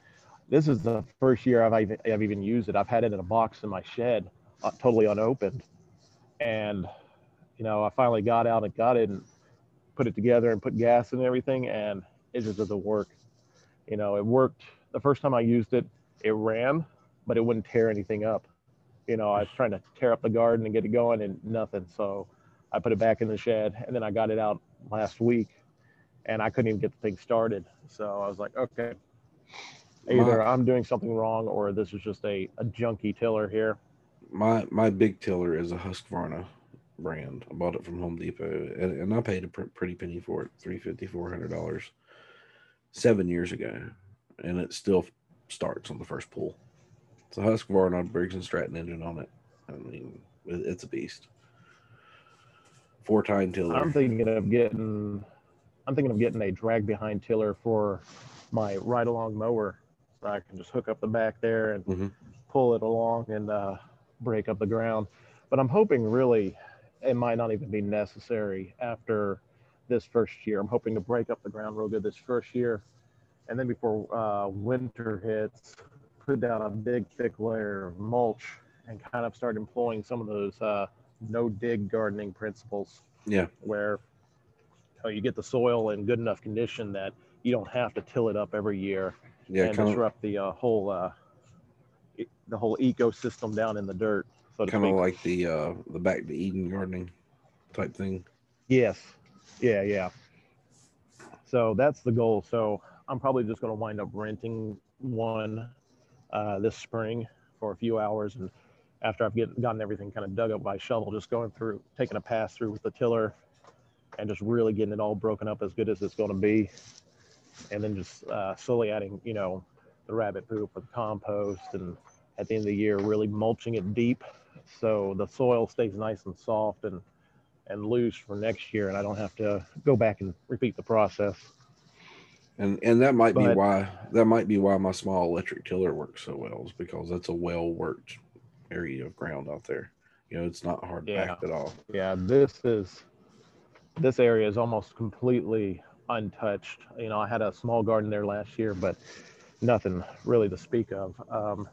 this is the first year I've even, I've even used it. I've had it in a box in my shed, uh, totally unopened. And, you know, I finally got out and got it and put it together and put gas and everything, and it just doesn't work. You know, it worked the first time I used it, it ran, but it wouldn't tear anything up. You know, I was trying to tear up the garden and get it going and nothing. So I put it back in the shed and then I got it out last week and I couldn't even get the thing started. So I was like, okay, either I'm doing something wrong or this is just a, a junky tiller here. My my big tiller is a Husqvarna brand. I bought it from Home Depot, and, and I paid a pr- pretty penny for it, three fifty, four hundred dollars, seven years ago, and it still starts on the first pull. It's a Husqvarna Briggs and Stratton engine on it. I mean, it, it's a beast. Four tine tiller. I'm thinking of getting, I'm thinking of getting a drag behind tiller for my ride along mower. So I can just hook up the back there and Mhm. pull it along and uh, break up the ground. But I'm hoping really it might not even be necessary after this first year. I'm hoping to break up the ground real good this first year. And then before uh, winter hits, put down a big thick layer of mulch and kind of start employing some of those uh, no dig gardening principles Yeah, where you, know, you get the soil in good enough condition that you don't have to till it up every year yeah, and kind of disrupt the uh, whole uh, the whole ecosystem down in the dirt. So kind of like the uh the back to Eden gardening type thing. Yes. Yeah, yeah. So that's the goal. So I'm probably just going to wind up renting one uh, this spring for a few hours. And after I've get, gotten everything kind of dug up by shovel, just going through, taking a pass through with the tiller and just really getting it all broken up as good as it's going to be. And then just uh, slowly adding, you know, the rabbit poop or the compost. And at the end of the year, really mulching it deep so the soil stays nice and soft and and loose for next year and I don't have to go back and repeat the process. And and that might be why that might be why my small electric tiller works so well is because that's a well worked area of ground out there. You know, it's not hard Yeah. packed at all. Yeah, this is this area is almost completely untouched. You know, I had a small garden there last year, but nothing really to speak of. Um,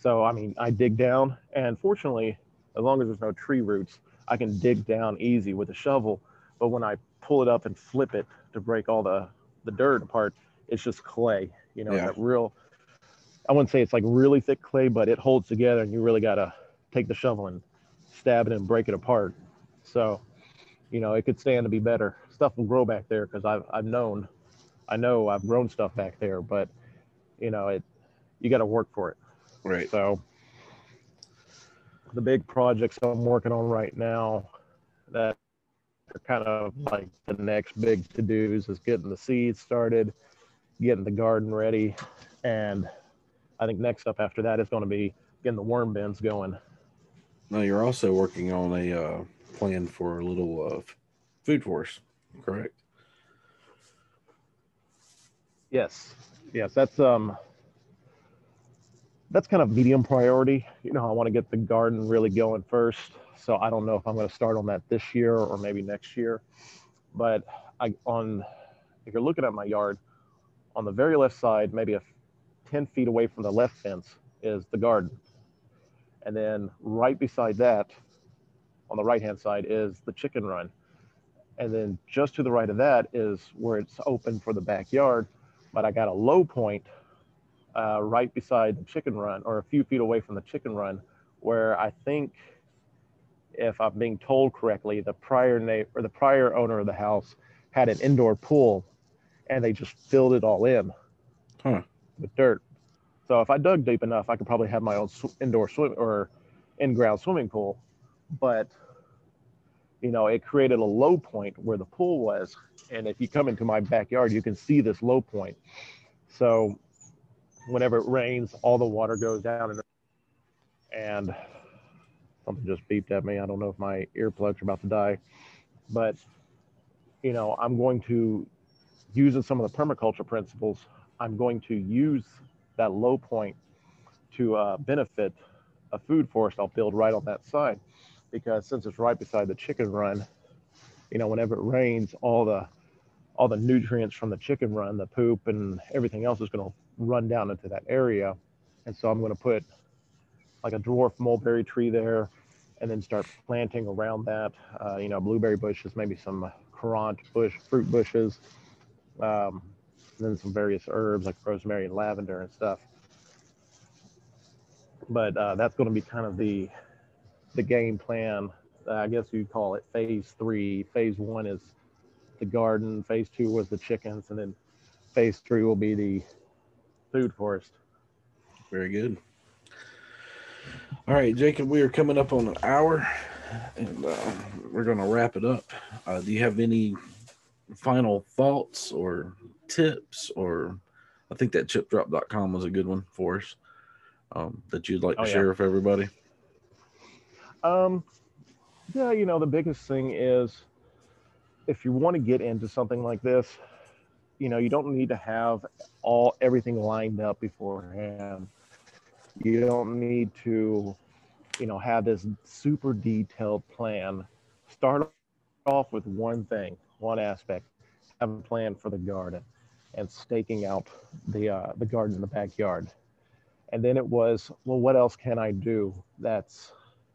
so I mean, I dig down, and fortunately, as long as there's no tree roots, I can dig down easy with a shovel. But when I pull it up and flip it to break all the the dirt apart, it's just clay. You know, Yeah. that real. I wouldn't say it's like really thick clay, but it holds together, and you really gotta take the shovel and stab it and break it apart. So, you know, it could stand to be better. Stuff will grow back there because I've I've known, I know I've grown stuff back there, but you know, it you got to work for it. Right. So, the big projects I'm working on right now that are kind of like the next big to dos is getting the seeds started, getting the garden ready, and I think next up after that is going to be getting the worm bins going. Now you're also working on a uh, plan for a little uh, food forest, correct? Yes, yes, that's um, that's kind of medium priority. You know, I want to get the garden really going first. So I don't know if I'm going to start on that this year or maybe next year. But I on if you're looking at my yard, on the very left side, maybe a 10 feet away from the left fence is the garden. And then right beside that, on the right hand side, is the chicken run. And then just to the right of that is where it's open for the backyard. But I got a low point uh, right beside the chicken run or a few feet away from the chicken run where I think if I'm being told correctly, the prior name or the prior owner of the house had an indoor pool and they just filled it all in Huh. with dirt. So if I dug deep enough, I could probably have my own sw- indoor swim or in-ground swimming pool. But you know, it created a low point where the pool was, and if you come into my backyard, you can see this low point. So whenever it rains, all the water goes down, and, and something just beeped at me. I don't know if my earplugs are about to die, but you know, I'm going to using some of the permaculture principles. I'm going to use that low point to uh, benefit a food forest I'll build right on that side. Because since it's right beside the chicken run, you know, whenever it rains, all the all the nutrients from the chicken run, the poop and everything else is going to run down into that area. And so I'm going to put like a dwarf mulberry tree there and then start planting around that, uh, you know, blueberry bushes, maybe some currant bush, fruit bushes, um, and then some various herbs like rosemary and lavender and stuff. But uh, that's going to be kind of the the game plan. I guess you'd call it phase three. Phase one is the garden. Phase two was the chickens, and then phase three will be the food forest. Very good. All right, Jacob, we are coming up on an hour and uh, we're going to wrap it up. Uh, do you have any final thoughts or tips or I think that chipdrop.com was a good one for us um, that you'd like to Oh, yeah. share with everybody? Um, yeah, you know, the biggest thing is if you want to get into something like this, you know, you don't need to have all everything lined up beforehand. You don't need to, you know, have this super detailed plan. Start off with one thing, one aspect. Have a plan for the garden and staking out the uh, the garden in the backyard. And then it was, well, what else can I do that's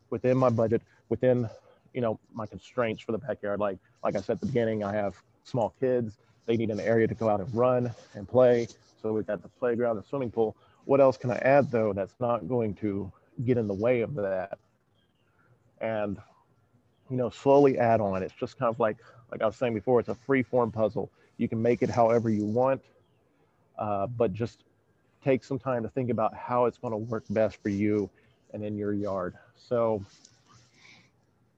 within my budget, within you know my constraints for the backyard. Like like I said at the beginning, I have small kids. They need an area to go out and run and play. So we've got the playground, the swimming pool. What else can I add though that's not going to get in the way of that? And you know, slowly add on. It's just kind of like like I was saying before, it's a free form puzzle. You can make it however you want, uh, but just take some time to think about how it's going to work best for you and in your yard. So,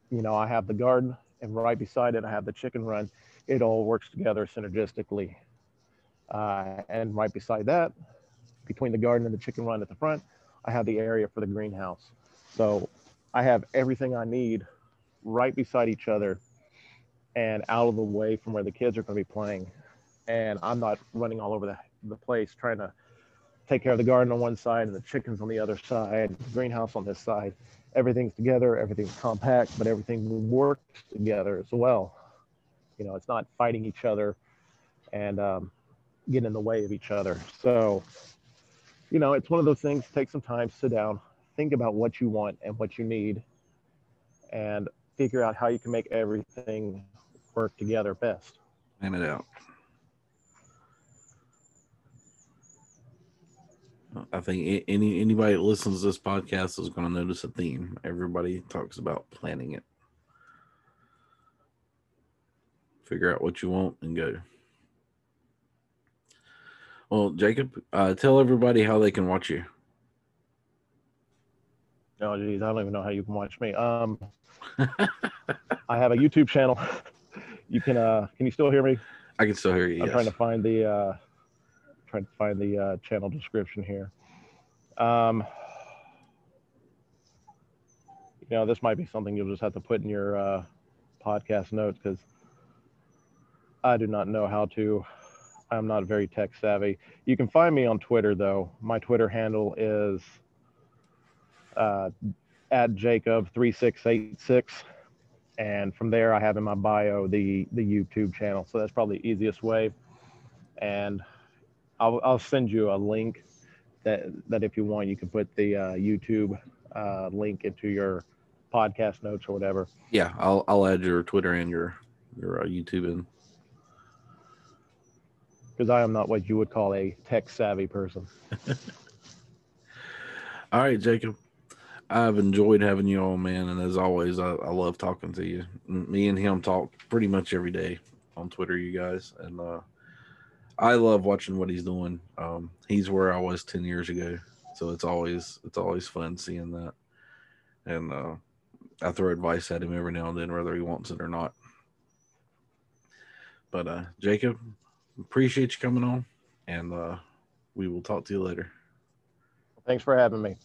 you know, I have the garden, and right beside it, I have the chicken run. It all works together synergistically. Uh, and right beside that, between the garden and the chicken run at the front, I have the area for the greenhouse. So I have everything I need right beside each other and out of the way from where the kids are going to be playing. And I'm not running all over the, the place trying to take care of the garden on one side and the chickens on the other side, the greenhouse on this side. Everything's together, everything's compact, but everything works together as well. You know, it's not fighting each other and um, getting in the way of each other. So, you know, it's one of those things. Take some time, sit down, think about what you want and what you need, and figure out how you can make everything work together best. Plan it out. I think any anybody that listens to this podcast is going to notice a theme. Everybody talks about planning it. Figure out what you want and go. Well, Jacob, uh, tell everybody how they can watch you. Oh, geez, I don't even know how you can watch me. Um, I have a YouTube channel. You can, uh, can you still hear me? I can still hear you. I'm yes. trying to find the, uh, trying to find the uh, channel description here. Um, you know, this might be something you'll just have to put in your uh, podcast notes because I do not know how to. I'm not very tech savvy. You can find me on Twitter though. My Twitter handle is uh, at Jacob three six eight six, and from there I have in my bio the the YouTube channel. So that's probably the easiest way. And I'll I'll send you a link that that if you want you can put the uh, YouTube uh, link into your podcast notes or whatever. Yeah, I'll I'll add your Twitter and your your uh, YouTube in. Because I am not what you would call a tech savvy person. All right, Jacob. I've enjoyed having you on, man, and as always, I, I love talking to you. Me and him talk pretty much every day on Twitter, you guys, and uh, I love watching what he's doing. Um, he's where I was ten years ago, so it's always it's always fun seeing that. And uh, I throw advice at him every now and then, whether he wants it or not. But uh, Jacob, appreciate you coming on, and uh, we will talk to you later. Thanks for having me.